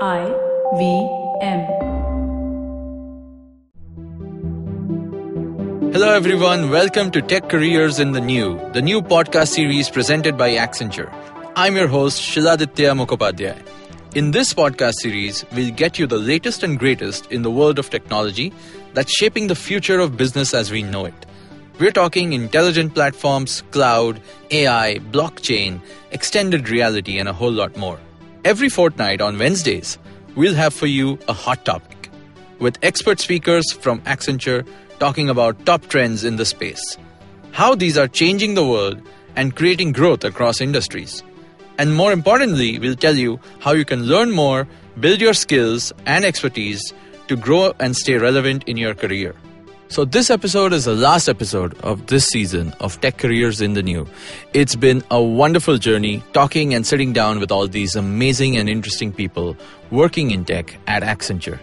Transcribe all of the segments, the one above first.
I V M. Hello, everyone. Welcome to Tech Careers in the New, the new podcast series presented by Accenture. I'm your host, Shiladitya Mukhopadhyay. In this podcast series, we'll get you the latest and greatest in the world of technology that's shaping the future of business as we know it. We're talking intelligent platforms, cloud, AI, blockchain, extended reality, and a whole lot more. Every fortnight on Wednesdays, we'll have for you a hot topic with expert speakers from Accenture talking about top trends in the space, how these are changing the world and creating growth across industries. And more importantly, we'll tell you how you can learn more, build your skills and expertise to grow and stay relevant in your career. So, this episode is the last episode of this season of Tech Careers in the New. It's been a wonderful journey talking and sitting down with all these amazing and interesting people working in tech at Accenture.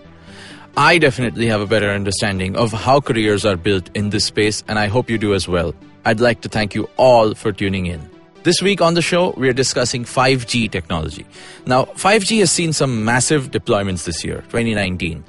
I definitely have a better understanding of how careers are built in this space, and I hope you do as well. I'd like to thank you all for tuning in. This week on the show, we are discussing 5G technology. Now, 5G has seen some massive deployments this year, 2019.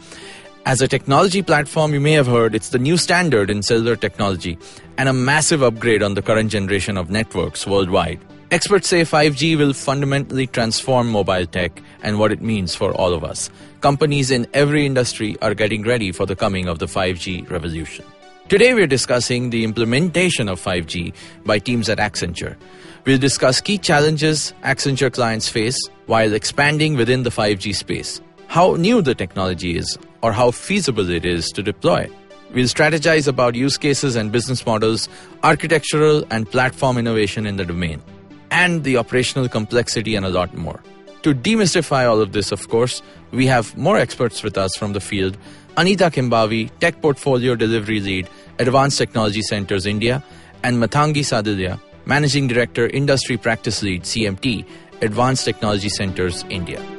As a technology platform, you may have heard it's the new standard in cellular technology and a massive upgrade on the current generation of networks worldwide. Experts say 5G will fundamentally transform mobile tech and what it means for all of us. Companies in every industry are getting ready for the coming of the 5G revolution. Today, we're discussing the implementation of 5G by teams at Accenture. We'll discuss key challenges Accenture clients face while expanding within the 5G space how new the technology is or how feasible it is to deploy. We'll strategize about use cases and business models, architectural and platform innovation in the domain, and the operational complexity and a lot more. To demystify all of this, of course, we have more experts with us from the field. Anita Kembhavi, Tech Portfolio Delivery Lead, Advanced Technology Centers India, and Mathangi Sadilya, Managing Director, Industry Practice Lead, CMT, Advanced Technology Centers India.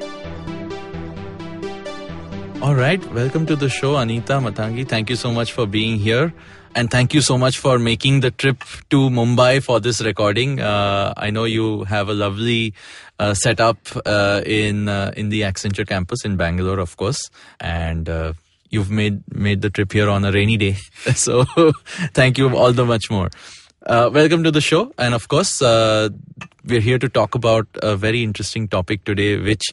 All right, welcome to the show, Anita Mathangi. Thank you so much for being here. And thank you so much for making the trip to Mumbai for this recording. Uh, I know you have a lovely uh, setup uh, in uh, in the Accenture campus in Bangalore, of course, and uh, you've made made the trip here on a rainy day. so thank you all the much more. Uh, welcome to the show, and of course, uh, we're here to talk about a very interesting topic today, which,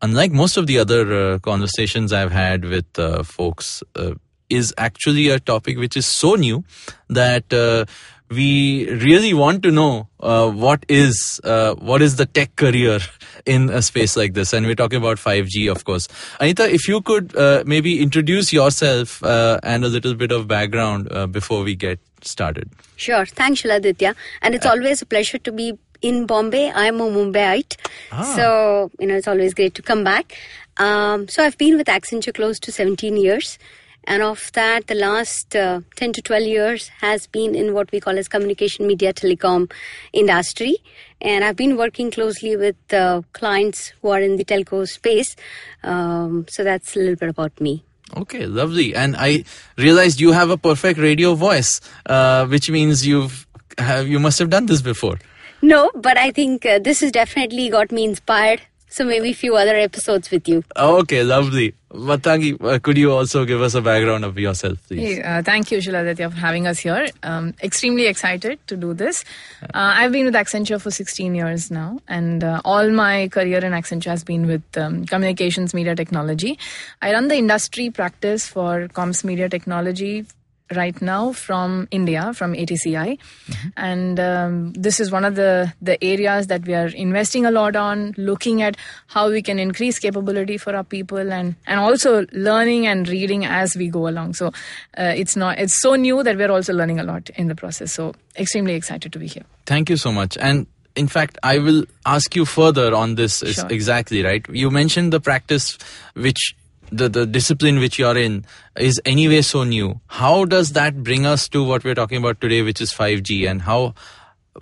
unlike most of the other uh, conversations I've had with uh, folks, uh, is actually a topic which is so new that uh, we really want to know what is what is the tech career in a space like this, and we're talking about 5G, of course. Anita, if you could maybe introduce yourself and a little bit of background before we get started. Sure. Thanks, Shiladitya. And it's uh, always a pleasure to be in Bombay. I'm a Mumbaiite. Ah. So, you know, it's always great to come back. Um, so I've been with Accenture close to 17 years. And of that, the last uh, 10 to 12 years has been in what we call as communication media telecom industry. And I've been working closely with uh, clients who are in the telco space. Um, so that's a little bit about me. Okay, lovely. And I realized you have a perfect radio voice, uh, which means you've have, you must have done this before. No, but I think uh, this has definitely got me inspired so maybe a few other episodes with you. Okay, lovely. Mathangi, uh, could you also give us a background of yourself, please? Hey, uh, thank you, Shiladitya, for having us here. Um, extremely excited to do this. Uh, I've been with Accenture for 16 years now, and uh, all my career in Accenture has been with um, communications media technology. I run the industry practice for comms media technology right now from India, from ATCI, mm-hmm. and um, this is one of the the areas that we are investing a lot on, looking at how we can increase capability for our people, and and also learning and reading as we go along. So uh, it's not it's so new that we're also learning a lot in the process. So extremely excited to be here. Thank you so much, and in fact, I will ask you further on this. Sure. Exactly right. You mentioned the practice which the, the discipline which you're in is anyway so new. How does that bring us to what we're talking about today, which is 5G, and how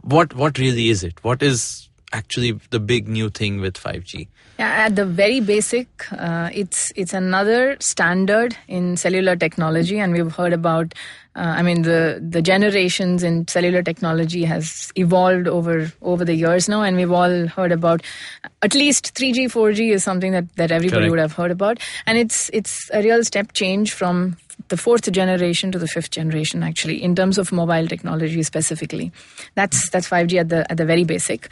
what what really is it? What is actually the big new thing with 5G? Yeah, at the very basic, uh, it's it's another standard in cellular technology, and we've heard about. Uh, I mean, the the generations in cellular technology has evolved over over the years now, and we've all heard about at least 3G, 4G is something that, that everybody Correct. would have heard about, and it's it's a real step change from the fourth generation to the fifth generation, actually, in terms of mobile technology specifically. That's that's 5G at the at the very basic.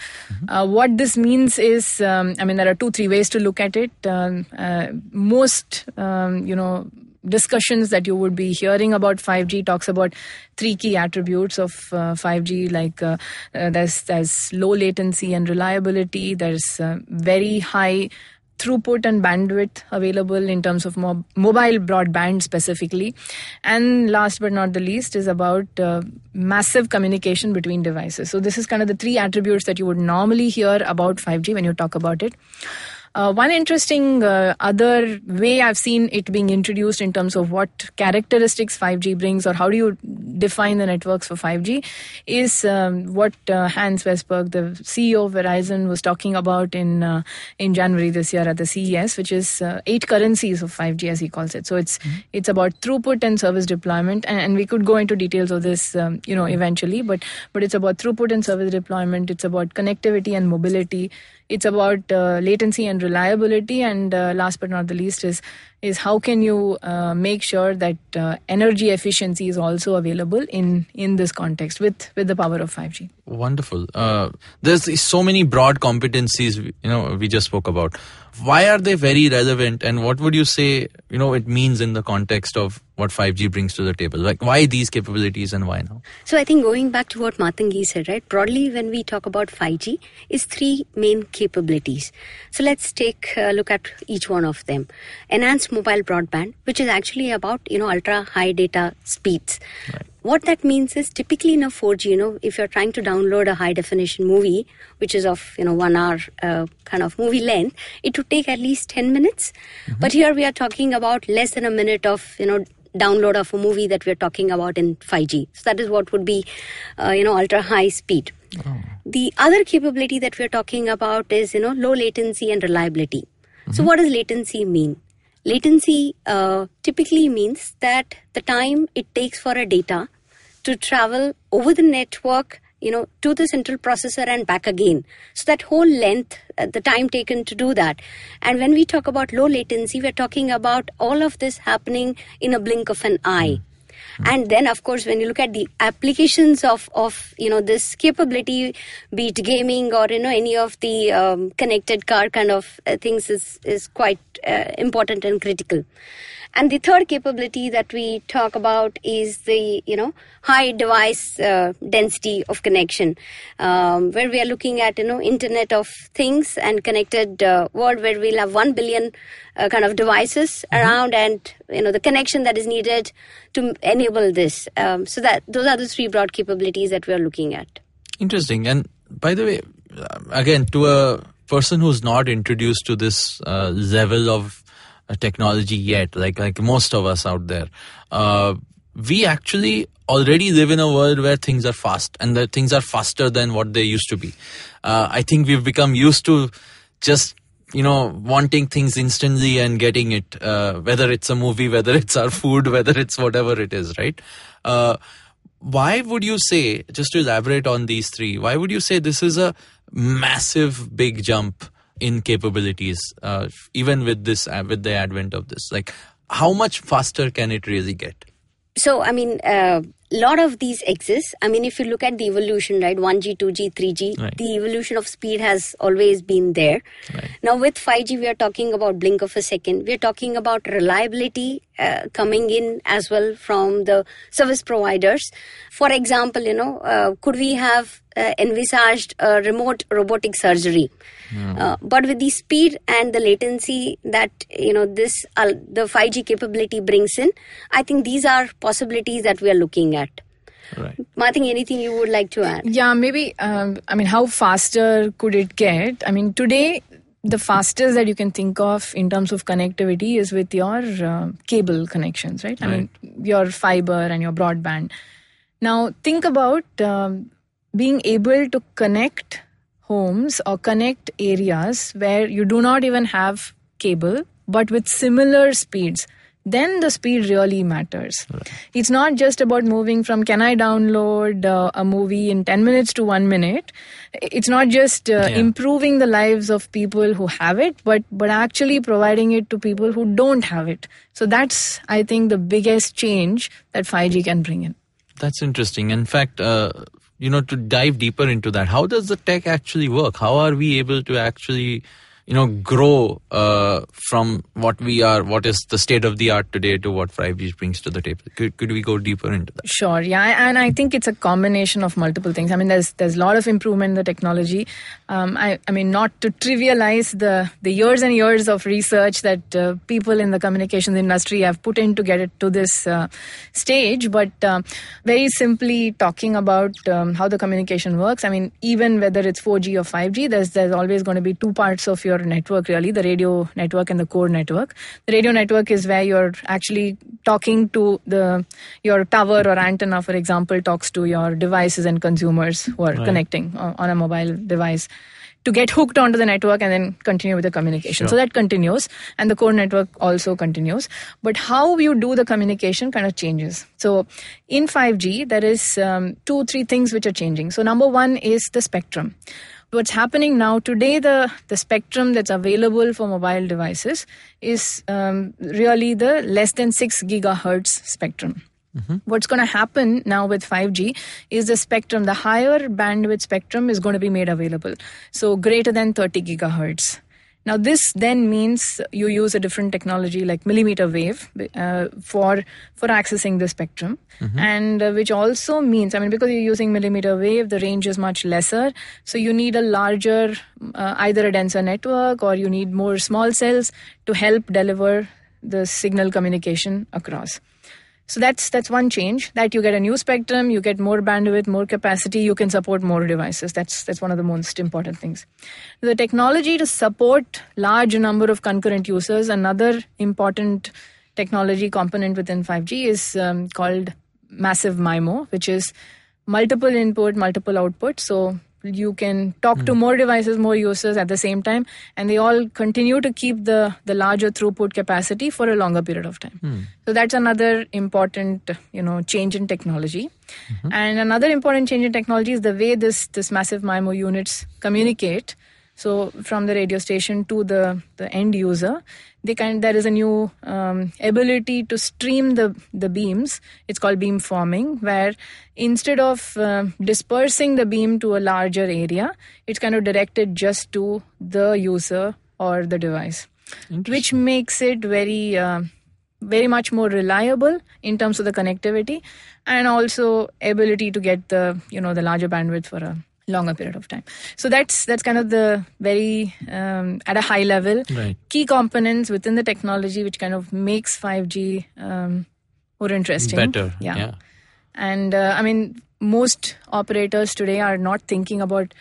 Uh, what this means is, um, I mean, there are two three ways to look at it. Um, uh, most, um, you know. Discussions that you would be hearing about 5G talks about three key attributes of uh, 5G, like uh, uh, there's there's low latency and reliability. There's uh, very high throughput and bandwidth available in terms of mob- mobile broadband specifically. And last but not the least is about uh, massive communication between devices. So, this is kind of the three attributes that you would normally hear about 5G when you talk about it. Uh, one interesting uh, other way I've seen it being introduced in terms of what characteristics 5G brings or how do you define the networks for 5G is um, what uh, Hans Vestberg, the CEO of Verizon, was talking about in uh, in January this year at the CES, which is uh, eight currencies of 5G as he calls it. So it's it's about throughput and service deployment, and, and we could go into details of this, um, you know, eventually. But but it's about throughput and service deployment. It's about connectivity and mobility it's about uh, latency and reliability and uh, last but not the least is is how can you uh, make sure that uh, energy efficiency is also available in in this context with with the power of 5g Wonderful. Uh, there's so many broad competencies, you know, we just spoke about. Why are they very relevant, and what would you say, you know, it means in the context of what 5G brings to the table? Like, why these capabilities and why now? So I think going back to what Mathangi said, right? Broadly, when we talk about 5G, is three main capabilities. So let's take a look at each one of them. Enhanced mobile broadband, which is actually about you know ultra high data speeds. What that means is typically in a 4G, you know, if you're trying to download a high definition movie, which is of you know one hour uh, kind of movie length, it would take at least 10 minutes. But here we are talking about less than a minute of you know download of a movie that we're talking about in 5G. So that is what would be, uh, you know, ultra high speed. The other capability that we're talking about is, you know, low latency and reliability. So what does latency mean? Latency uh, typically means that the time it takes for a data to travel over the network you know to the central processor and back again. So that whole length uh, the time taken to do that. And when we talk about low latency we're talking about all of this happening in a blink of an eye and then of course when you look at the applications of of you know this capability be it gaming or you know any of the um, connected car kind of uh, things is is quite uh, important and critical. And the third capability that we talk about is the you know high device uh, density of connection um, where we are looking at you know internet of things and connected uh, world where we'll have 1 billion uh, kind of devices around and you know the connection that is needed to enable this um, so that those are the three broad capabilities that we are looking at Interesting. And by the way, again, to a person who's not introduced to this uh, level of uh, technology yet, like like most of us out there, uh, we actually already live in a world where things are fast and that things are faster than what they used to be. Uh, I think we've become used to just you know wanting things instantly and getting it uh, whether it's a movie whether it's our food whether it's whatever it is right? Uh, why would you say just to elaborate on these three why would you say this is a massive big jump in capabilities uh, even with this uh, with the advent of this? Like how much faster can it really get? So i mean a lot of these exist i mean if you look at the evolution right 1g 2g 3g Right. the evolution of speed has always been there Right. now with 5g we are talking about blink of a second we are talking about reliability uh, coming in as well from the service providers for example you know uh, could we have uh, envisaged a remote robotic surgery uh, but with the speed and the latency that you know this uh, the 5g capability brings in i think these are possibilities that we are looking at right i think anything you would like to add Yeah, maybe. Um, I mean, how faster could it get? I mean, today the fastest that you can think of in terms of connectivity is with your uh, cable connections, right? I mean, your fiber and your broadband. Now, think about um, being able to connect homes or connect areas where you do not even have cable, but with similar speeds, then the speed really matters. It's not just about moving from can I download uh, a movie in 10 minutes to 1 minute. It's not just uh, Yeah. improving the lives of people who have it, but but actually providing it to people who don't have it. So that's I think the biggest change that 5G can bring in. That's interesting. In fact, uh, you know, to dive deeper into that, how does the tech actually work? How are we able to actually, you know, grow uh, from what we are, what is the state of the art today to what 5G brings to the table? Could, could we go deeper into that? Sure, yeah, and I think it's a combination of multiple things. I mean, there's there's a lot of improvement in the technology. Um, I, I mean, not to trivialize the the years and years of research that uh, people in the communications industry have put in to get it to this uh, stage, but um, very simply talking about um, how the communication works. I mean, even whether it's 4G or 5G, there's there's always going to be two parts of your network, really, the radio network and the core network. The radio network is where you're actually talking to the your tower or antenna, for example, talks to your devices and consumers who are connecting uh, on a mobile device to get hooked onto the network and then continue with the communication. So that continues, and the core network also continues. But how you do the communication kind of changes. So in 5G, there is um, two, three things which are changing. So number one is the spectrum. What's happening now today, the the spectrum that's available for mobile devices is um, really the less than six gigahertz spectrum. What's going to happen now with 5G is the spectrum, the higher bandwidth spectrum is going to be made available. So greater than 30 gigahertz. Now, this then means you use a different technology like millimeter wave uh, for for accessing the spectrum, and uh, which also means, I mean, because you're using millimeter wave, the range is much lesser. So you need a larger, uh, either a denser network or you need more small cells to help deliver the signal communication across. So that's that's one change. That you get a new spectrum, you get more bandwidth, more capacity, you can support more devices. That's that's one of the most important things. The technology to support large number of concurrent users, another important technology component within 5G is um, called massive MIMO, which is multiple input, multiple output. So you can talk to more devices, more users at the same time, and they all continue to keep the the larger throughput capacity for a longer period of time. Hmm. So that's another important, you know, change in technology. Mm-hmm. And another important change in technology is the way this this massive MIMO units communicate. So from the radio station to the, the end user, they kind there is a new um, ability to stream the the beams. It's called beam forming, where instead of uh, dispersing the beam to a larger area, it's kind of directed just to the user or the device, which makes it very. Uh, very much more reliable in terms of the connectivity and also ability to get the you know the larger bandwidth for a longer period of time so that's that's kind of the very um, at a high level Right. key components within the technology which kind of makes 5g um, more interesting Better. yeah, yeah. and uh, i mean most operators today are not thinking about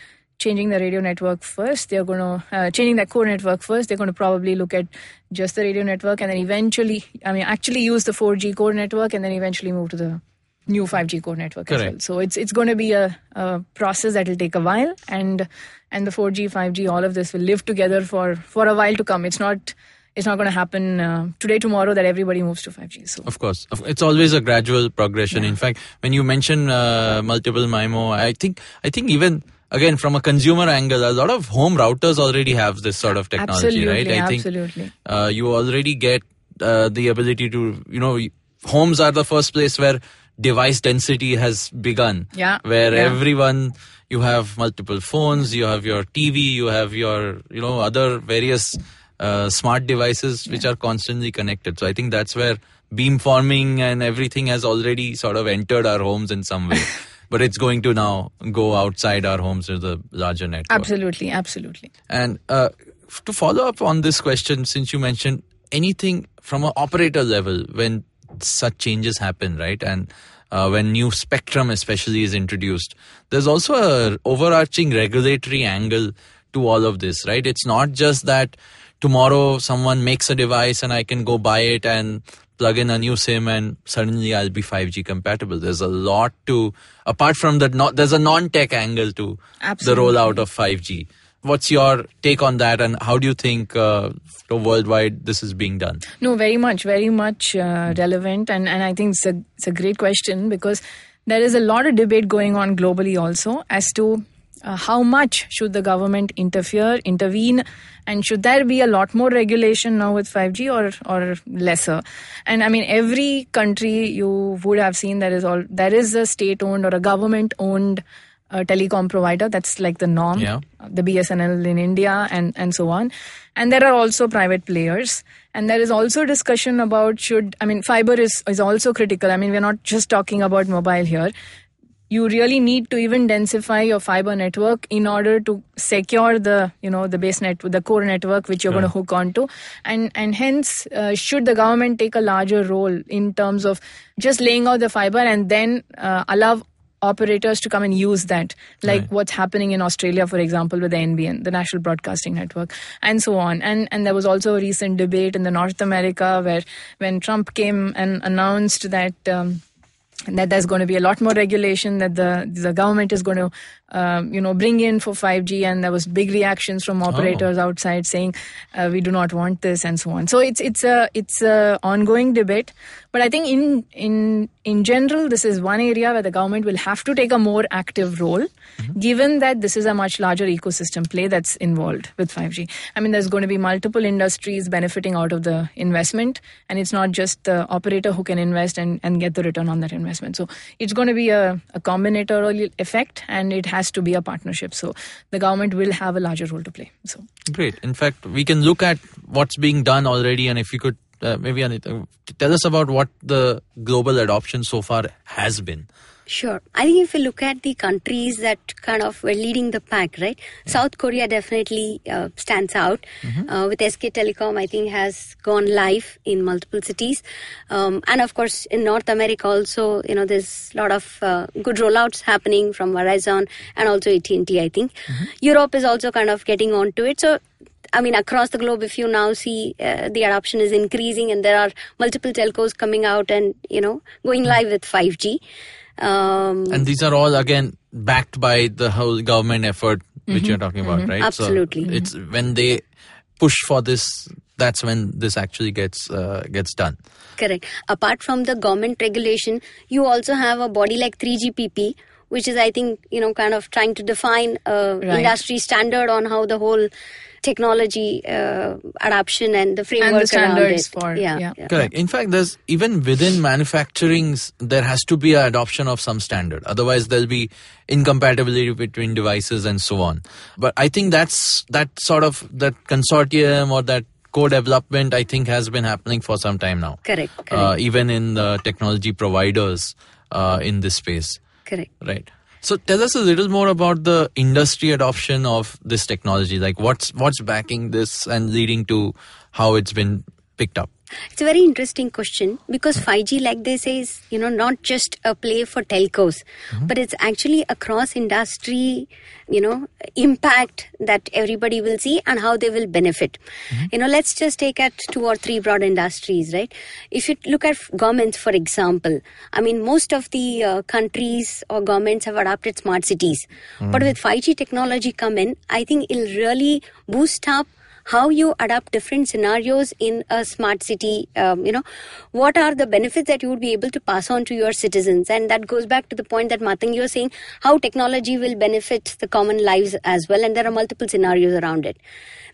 changing the radio network first they're going to uh, changing that core network first they're going to probably look at just the radio network and then eventually i mean actually use the 4g core network and then eventually move to the new 5g core network as well. So it's it's going to be a, a process that will take a while and and the 4g 5g all of this will live together for for a while to come. It's not it's not going to happen uh, today tomorrow that everybody moves to 5g so. Of course, it's always a gradual progression. In fact, when you mention uh, multiple MIMO, I think I think even again from a consumer angle, a lot of home routers already have this sort of technology, absolutely right? I think absolutely. uh, you already get uh, the ability to, you know, homes are the first place where device density has begun. Yeah, Where yeah. everyone, you have multiple phones, you have your TV, you have your, you know, other various uh, smart devices which are constantly connected. So I think that's where beamforming and everything has already sort of entered our homes in some way. but it's going to now go outside our homes to the larger network. absolutely absolutely And uh, to follow up on this question, since you mentioned anything from an operator level when such changes happen, right? And uh, when new spectrum, especially, is introduced, there's also a overarching regulatory angle to all of this, right? It's not just that tomorrow someone makes a device and I can go buy it and plug in a new SIM and suddenly I'll be 5G compatible. There's a lot to, apart from that, not, there's a non-tech angle to Absolutely. the rollout of 5G. What's your take on that and how do you think uh, worldwide this is being done? No, very much, very much uh, relevant, and and I think it's a it's a great question because there is a lot of debate going on globally also as to uh, how much should the government interfere, intervene, and should there be a lot more regulation now with 5G or or lesser? And I mean, every country you would have seen there is all there is a state-owned or a government-owned uh, telecom provider. That's like the norm. Yeah. The BSNL in India and and so on. And there are also private players. And there is also discussion about should I mean fiber is is also critical. I mean we're not just talking about mobile here. You really need to even densify your fiber network in order to secure the you know the base net the core network which you're going to hook onto, and and hence uh, should the government take a larger role in terms of just laying out the fiber and then uh, allow operators to come and use that, like Right. what's happening in Australia, for example, with the NBN, the National Broadcasting Network, and so on. And and there was also a recent debate in the North America where when Trump came and announced that. Um, that there's going to be a lot more regulation that the the government is going to um, you know bring in for 5G and there was big reactions from operators outside saying uh, we do not want this and so on so it's it's a it's a ongoing debate but I think in in in general this is one area where the government will have to take a more active role mm-hmm. given that this is a much larger ecosystem play that's involved with 5G I mean there's going to be multiple industries benefiting out of the investment and it's not just the operator who can invest and, and get the return on that investment. So it's going to be a, a combinatorial effect and it has to be a partnership. So the government will have a larger role to play. So Great. In fact, we can look at what's being done already, and if you could uh, maybe Anita, tell us about what the global adoption so far has been. Sure. I think if you look at the countries that kind of were leading the pack, right? South Korea definitely uh, stands out. Uh, with SK Telecom, I think has gone live in multiple cities, um, and of course in North America also. You know, there's a lot of uh, good rollouts happening from Verizon and also AT&T. I think Europe is also kind of getting onto it. So I mean, across the globe, if you now see uh, the adoption is increasing and there are multiple telcos coming out and, you know, going live with 5G. Um, And these are all again backed by the whole government effort which you're talking about, right? Absolutely. So it's when they push for this, that's when this actually gets uh, gets done. Correct. Apart from the government regulation, you also have a body like 3GPP, which is, I think, you know, kind of trying to define a Right. industry standard on how the whole technology uh, adoption and the framework and the standards around it. for yeah, yeah. yeah. Correct. In fact, there's even within manufacturing, there has to be an adoption of some standard. Otherwise, there'll be incompatibility between devices and so on. But I think that's that sort of that consortium or that co-development. I think has been happening for some time now. Correct. Correct. Uh, even in the technology providers uh, in this space. correct. Right. So tell us a little more about the industry adoption of this technology. Like what's what's backing this and leading to how it's been picked up. It's a very interesting question because 5G, like they say, is you know not just a play for telcos, mm-hmm. but it's actually across industry, you know, impact that everybody will see and how they will benefit. Mm-hmm. You know, let's just take at two or three broad industries, right? If you look at governments, for example, I mean, most of the uh, countries or governments have adopted smart cities, but mm-hmm. with 5G technology come in, I think it'll really boost up how you adapt different scenarios in a smart city um, you know what are the benefits that you would be able to pass on to your citizens? And that goes back to the point that Matang you were saying how technology will benefit the common lives as well and there are multiple scenarios around it.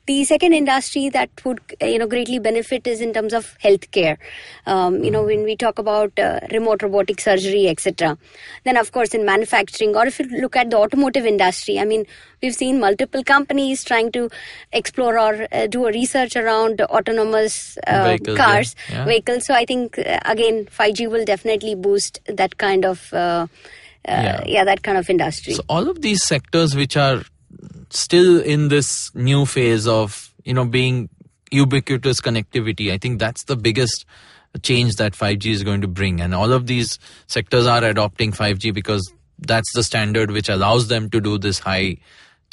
The second industry that would uh, you know greatly benefit is in terms of healthcare. Um, you know when we talk about uh, remote robotic surgery etc then of course in manufacturing or if you look at the automotive industry i mean we've seen multiple companies trying to explore or uh, do a research around autonomous uh, Vehicles, yeah. cars Yeah. vehicles so i think uh, again 5g will definitely boost that kind of uh, uh, Yeah. yeah. that kind of industry So all of these sectors which are still in this new phase of you know being ubiquitous connectivity, I think that's the biggest change that 5G is going to bring, and all of these sectors are adopting 5G because that's the standard which allows them to do this high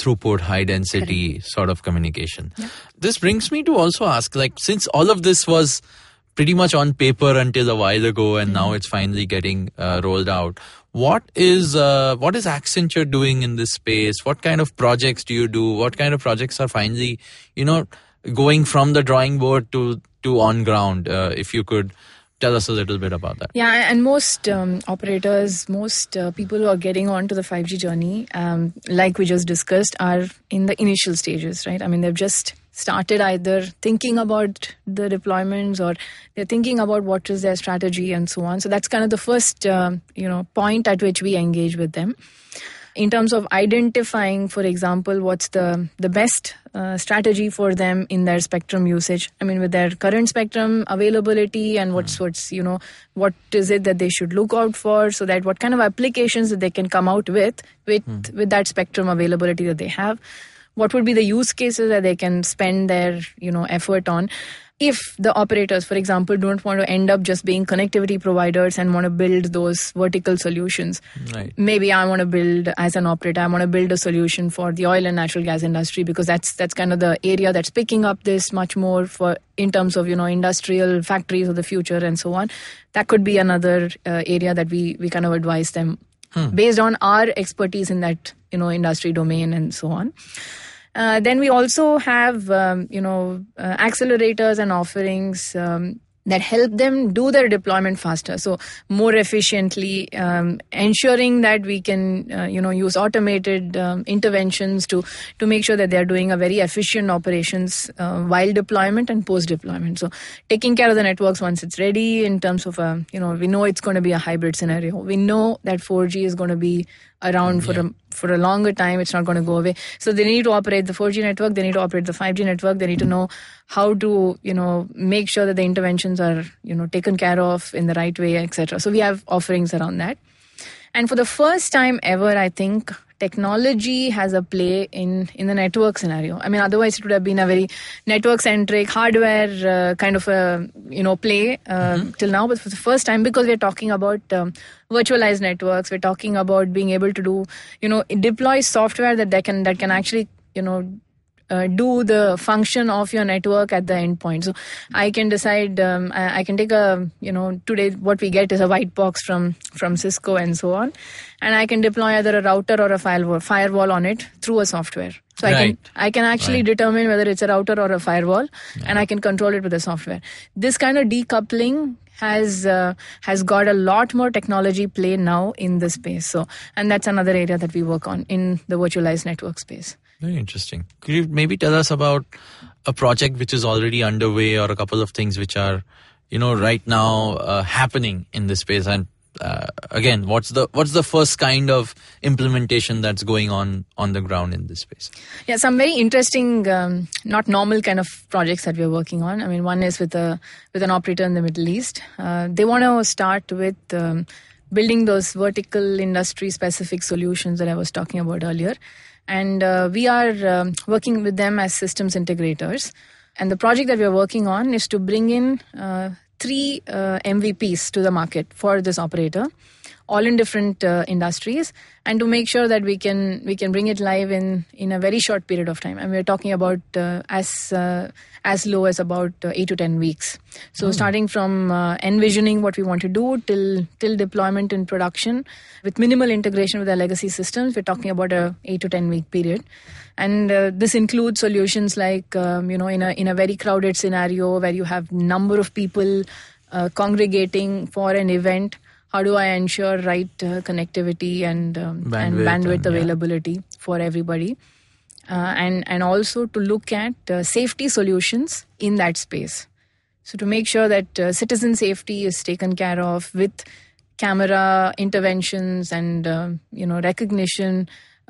throughput, high density sort of communication. This brings me to also ask, like, since all of this was pretty much on paper until a while ago, and now it's finally getting uh, rolled out. What is uh, what is Accenture doing in this space? What kind of projects do you do? What kind of projects are finally, you know, going from the drawing board to to on ground? Uh, if you could tell us a little bit about that. Yeah, and most um, operators, most uh, people who are getting on to the 5G journey, um, like we just discussed, are in the initial stages, right? I mean, they've just started either thinking about the deployments or they're thinking about what is their strategy and so on. So that's kind of the first, um, you know, point at which we engage with them in terms of identifying, for example, what's the the best uh, strategy for them in their spectrum usage. I mean, with their current spectrum availability and what's what's you know what is it that they should look out for, so that what kind of applications that they can come out with with with that spectrum availability that they have. What would be the use cases that they can spend their you know effort on? If the operators, for example, don't want to end up just being connectivity providers and want to build those vertical solutions, Right. maybe I want to build as an operator, I want to build a solution for the oil and natural gas industry because that's that's kind of the area that's picking up this much more for in terms of you know industrial factories of the future and so on. That could be another uh, area that we we kind of advise them based on our expertise in that you know industry domain and so on. Uh, then we also have, um, you know, uh, accelerators and offerings um, that help them do their deployment faster. So more efficiently, um, ensuring that we can, uh, you know, use automated um, interventions to to make sure that they are doing a very efficient operations uh, while deployment and post deployment. So taking care of the networks once it's ready. In terms of, a, you know, we know it's going to be a hybrid scenario. We know that 4G is going to be around for a for a longer time it's not going to go away. So they need to operate the 4g network they need to operate the 5g network they need to know how to you know make sure that the interventions are you know taken care of in the right way etc so we have offerings around that. And for the first time ever i think technology has a play in in the network scenario. I mean otherwise it would have been a very network centric hardware uh, kind of a you know play uh, till now. But for the first time because we're talking about um, virtualized networks we're talking about being able to do you know deploy software that they can that can actually you know uh, do the function of your network at the endpoint. So I can decide. Um, I, I can take a you know today what we get is a white box from from Cisco and so on, and I can deploy either a router or a firewall firewall on it through a software. So I can I can actually Right. determine whether it's a router or a firewall, and I can control it with the software. This kind of decoupling has uh, has got a lot more technology play now in this space. So and that's another area that we work on in the virtualized network space. Very interesting. Could you maybe tell us about a project which is already underway or a couple of things which are, you know, right now uh, happening in this space? And uh, again, what's the what's the first kind of implementation that's going on on the ground in this space? Yeah, some very interesting, um, not normal kind of projects that we're working on. I mean, one is with a with an operator in the Middle East. Uh, they want to start with um, building those vertical industry specific solutions that I was talking about earlier, and uh, we are um, working with them as systems integrators. And the project that we are working on is to bring in uh, three uh, MVPs to the market for this operator all in different uh, industries and to make sure that we can we can bring it live in in a very short period of time. And we're talking about uh, as uh, as low as about uh, 8 to 10 weeks. So starting from uh, envisioning what we want to do till till deployment in production with minimal integration with our legacy systems we're talking about a 8 to 10 week period. And uh, this includes solutions like um, you know in a in a very crowded scenario where you have number of people uh, congregating for an event how do I ensure right uh, connectivity and um, and Bandwidth bandwidth and, yeah. availability for everybody, uh, and and also to look at uh, safety solutions in that space. So to make sure that uh, citizen safety is taken care of with camera interventions and uh, you know recognition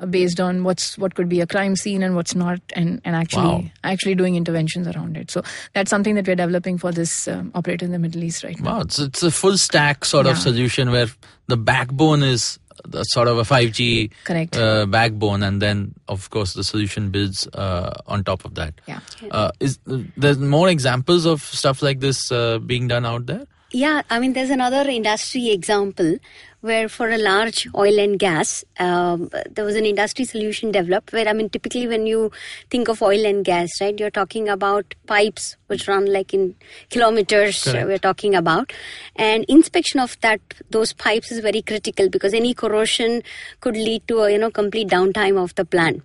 based on what's what could be a crime scene and what's not, and and actually Wow. actually doing interventions around it. So that's something that we're developing for this um, operator in the Middle East right now. Wow, it's, it's a full stack sort of solution where the backbone is the sort of a 5G Correct. uh, backbone, and then of course the solution builds uh, on top of that. Yeah. Uh, is there's more examples of stuff like this uh, being done out there? Yeah, I mean, there's another industry example where for a large oil and gas, um, there was an industry solution developed where, I mean, typically when you think of oil and gas, right, you're talking about pipes which run like in kilometers, uh, Correct. we're talking about. And inspection of that, those pipes is very critical because any corrosion could lead to a, you know, complete downtime of the plant.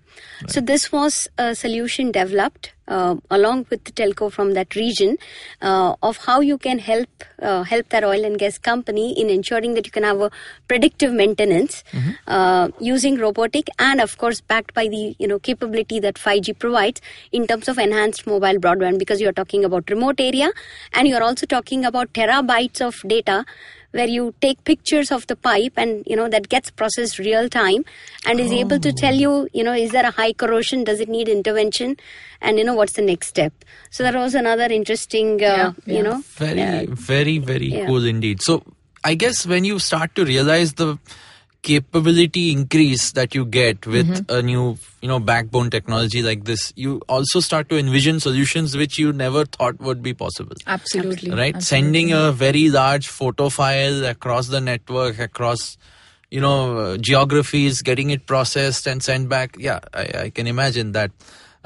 So this was a solution developed uh, along with the telco from that region uh, of how you can help uh, help that oil and gas company in ensuring that you can have a predictive maintenance uh, using robotic and of course backed by the you know capability that 5G provides in terms of enhanced mobile broadband because you're talking about remote area and you're also talking about terabytes of data where you take pictures of the pipe and you know that gets processed real time and is able to tell you you know is there a high corrosion? Does it need intervention? And you know what's the next step? So that was another interesting uh, Yeah, you know Very, uh, very, very yeah. cool indeed. So, I guess when you start to realize the capability increase that you get with Mm-hmm. a new, you know, backbone technology like this, you also start to envision solutions which you never thought would be possible. Absolutely. Right? Absolutely. Sending a very large photo file across the network, across, you know, geographies, getting it processed and sent back. Yeah, I, I can imagine that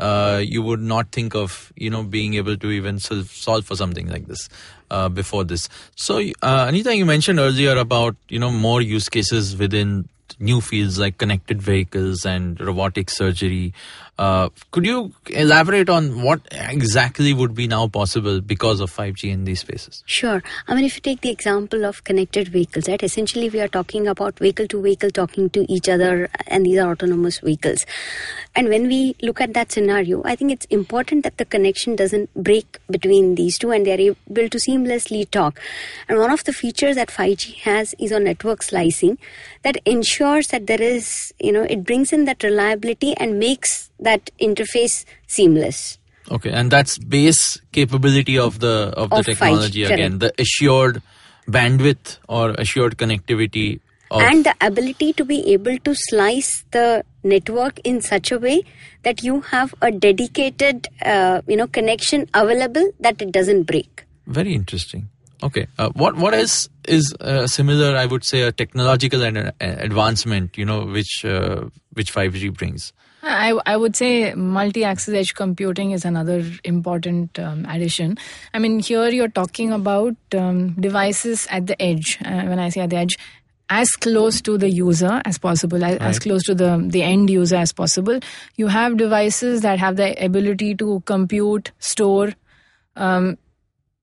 uh, you would not think of, you know, being able to even solve for something like this uh, before this. So, uh, Anita, you mentioned earlier about, you know, more use cases within new fields like connected vehicles and robotic surgery. Uh, could you elaborate on what exactly would be now possible because of 5G in these spaces? Sure. I mean, if you take the example of connected vehicles, right? Essentially, we are talking about vehicle to vehicle talking to each other, and these are autonomous vehicles. And when we look at that scenario, I think it's important that the connection doesn't break between these two and they're able to seamlessly talk. And one of the features that 5G has is on network slicing that ensures that there is, you know, it brings in that reliability and makes that interface seamless. Okay, and that's base capability of the of the Of 5G, technology again, the assured bandwidth or assured connectivity of and the ability to be able to slice the network in such a way that you have a dedicated uh, you know connection available that it doesn't break very interesting. Okay, uh, what what is is uh, similar? I would say a technological and advancement, you know, which uh, which 5G brings. I, I would say multi-access edge computing is another important um, addition. I mean, here you're talking about um, devices at the edge. Uh, when I say at the edge, as close to the user as possible, as, as close to the the end user as possible. You have devices that have the ability to compute, store, um,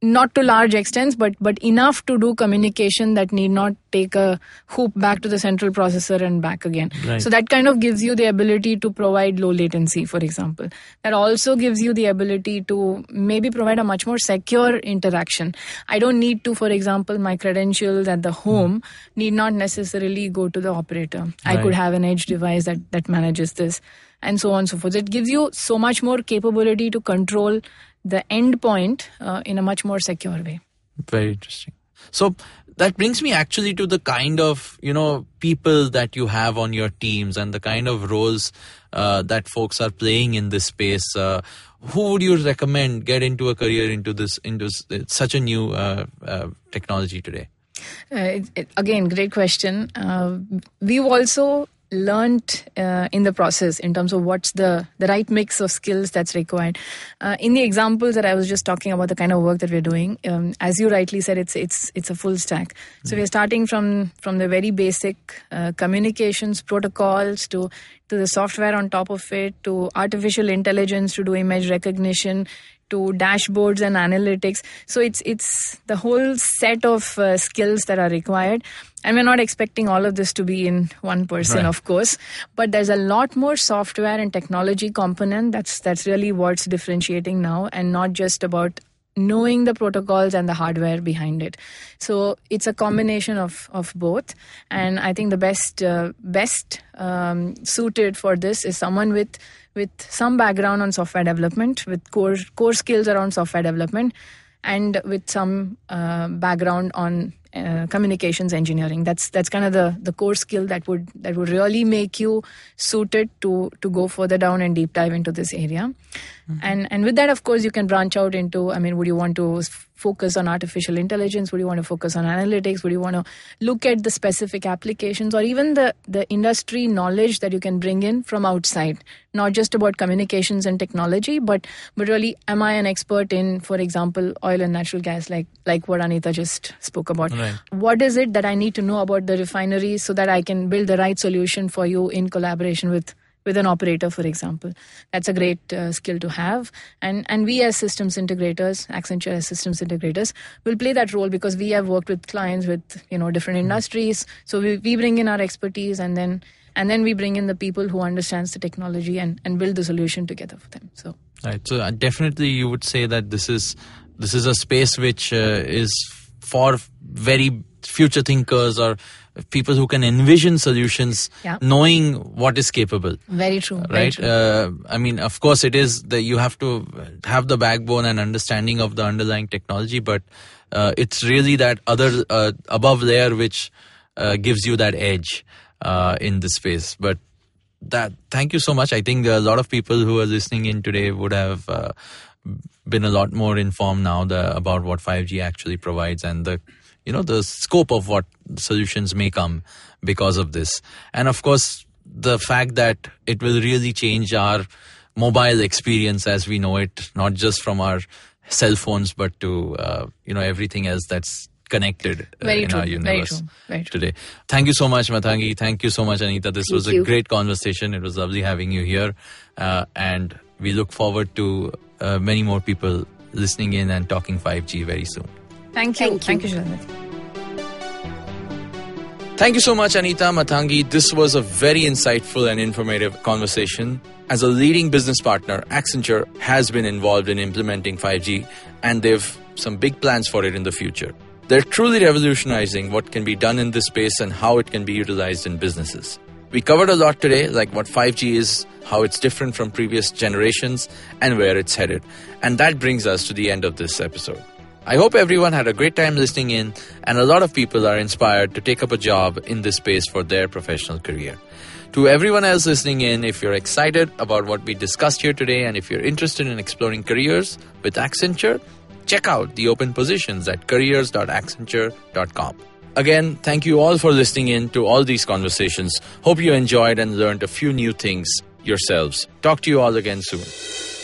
not to large extents, but but enough to do communication that need not take a hoop back to the central processor and back again. Right. So that kind of gives you the ability to provide low latency, for example. That also gives you the ability to maybe provide a much more secure interaction. I don't need to, for example, my credentials at the home hmm. need not necessarily go to the operator. I could have an edge device that that manages this, and so on and so forth. It gives you so much more capability to control the end point uh, in a much more secure way. Very interesting. So that brings me actually to the kind of you know people that you have on your teams and the kind of roles uh, that folks are playing in this space. Uh, who would you recommend get into a career into this into such a new uh, uh, technology today? Uh, it, it, again, great question. Uh, we've also learned uh, in the process in terms of what's the the right mix of skills that's required. Uh, in the examples that I was just talking about, the kind of work that we're doing, um, as you rightly said, it's it's it's a full stack. So we're starting from from the very basic uh, communications protocols to to the software on top of it to artificial intelligence to do image recognition to dashboards and analytics. So it's it's the whole set of uh, skills that are required. And we're not expecting all of this to be in one person, Right. of course. But there's a lot more software and technology component. That's that's really what's differentiating now, and not just about knowing the protocols and the hardware behind it. So it's a combination of of both. And I think the best uh, best um, suited for this is someone with with some background on software development, with core core skills around software development, and with some uh, background on uh, communications engineering. That's that's kind of the the core skill that would that would really make you suited to to go further down and deep dive into this area. And and with that, of course, you can branch out into. I mean, would you want to focus on artificial intelligence? Would you want to focus on analytics? Would you want to look at the specific applications or even the the industry knowledge that you can bring in from outside? Not just about communications and technology, but but really, am I an expert in, for example, oil and natural gas, like like what Anita just spoke about? Right. What is it that I need to know about the refinery so that I can build the right solution for you in collaboration with with an operator, for example. That's a great uh, skill to have. And and we as systems integrators, Accenture as systems integrators, will play that role because we have worked with clients with you know different industries. So we, we bring in our expertise and then and then we bring in the people who understands the technology and, and build the solution together for them. So Right. So uh, definitely, you would say that this is this is a space which uh, is for very future thinkers or people who can envision solutions, Yeah. knowing what is capable. very true. very Right. true. Uh, I mean, of course, it is that you have to have the backbone and understanding of the underlying technology, but uh, it's really that other uh, above layer which uh, gives you that edge uh, in this space. But that thank you so much i think a lot of people who are listening in today would have uh, been a lot more informed now the, about what 5g actually provides and the you know the scope of what solutions may come because of this and of course the fact that it will really change our mobile experience as we know it not just from our cell phones but to uh, you know everything else that's connected uh, in true, our very universe true, very true. today. Thank you so much, Mathangi. Thank you so much, Anita. This Thank was a you. great conversation. It was lovely having you here. Uh, and we look forward to uh, many more people listening in and talking 5G very soon. Thank you. Thank you. Thank you, Shalini. Thank you so much, Anita Mathangi. This was a very insightful and informative conversation. As a leading business partner, Accenture has been involved in implementing 5G and they've some big plans for it in the future. They're truly revolutionizing what can be done in this space and how it can be utilized in businesses. We covered a lot today, like what 5G is, how it's different from previous generations, and where it's headed. And that brings us to the end of this episode. I hope everyone had a great time listening in, and a lot of people are inspired to take up a job in this space for their professional career. To everyone else listening in, if you're excited about what we discussed here today, and if you're interested in exploring careers with Accenture, check out the open positions at careers.accenture.com. Again, thank you all for listening in to all these conversations. Hope you enjoyed and learned a few new things yourselves. Talk to you all again soon.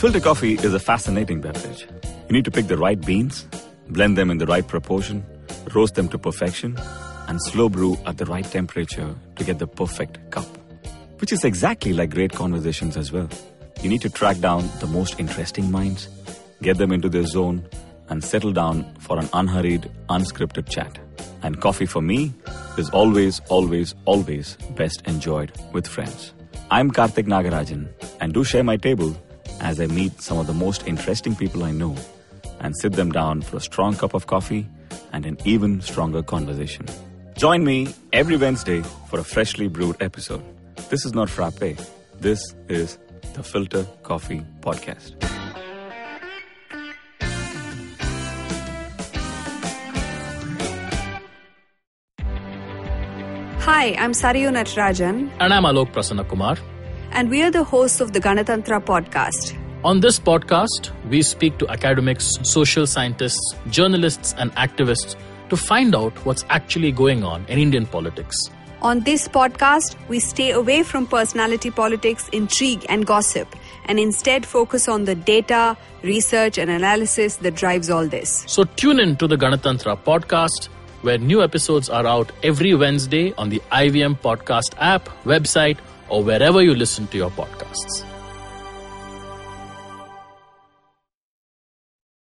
Filter coffee is a fascinating beverage. You need to pick the right beans, blend them in the right proportion, roast them to perfection, and slow brew at the right temperature to get the perfect cup. Which is exactly like great conversations as well. You need to track down the most interesting minds, get them into their zone, and settle down for an unhurried, unscripted chat. And coffee for me is always, always, always best enjoyed with friends. I'm Karthik Nagarajan, and do share my table as I meet some of the most interesting people I know and sit them down for a strong cup of coffee and an even stronger conversation. Join me every Wednesday for a freshly brewed episode. This is not frappe. This is the Filter Coffee Podcast. Hi, I'm Sarayu Natarajan, And I'm Alok Prasanna Kumar. And we are the hosts of the Ganatantra podcast. On this podcast, we speak to academics, social scientists, journalists, and activists to find out what's actually going on in Indian politics. On this podcast, we stay away from personality politics, intrigue, and gossip, and instead focus on the data, research, and analysis that drives all this. So tune in to the Ganatantra podcast, where new episodes are out every Wednesday on the IVM Podcast app, website, or wherever you listen to your podcasts.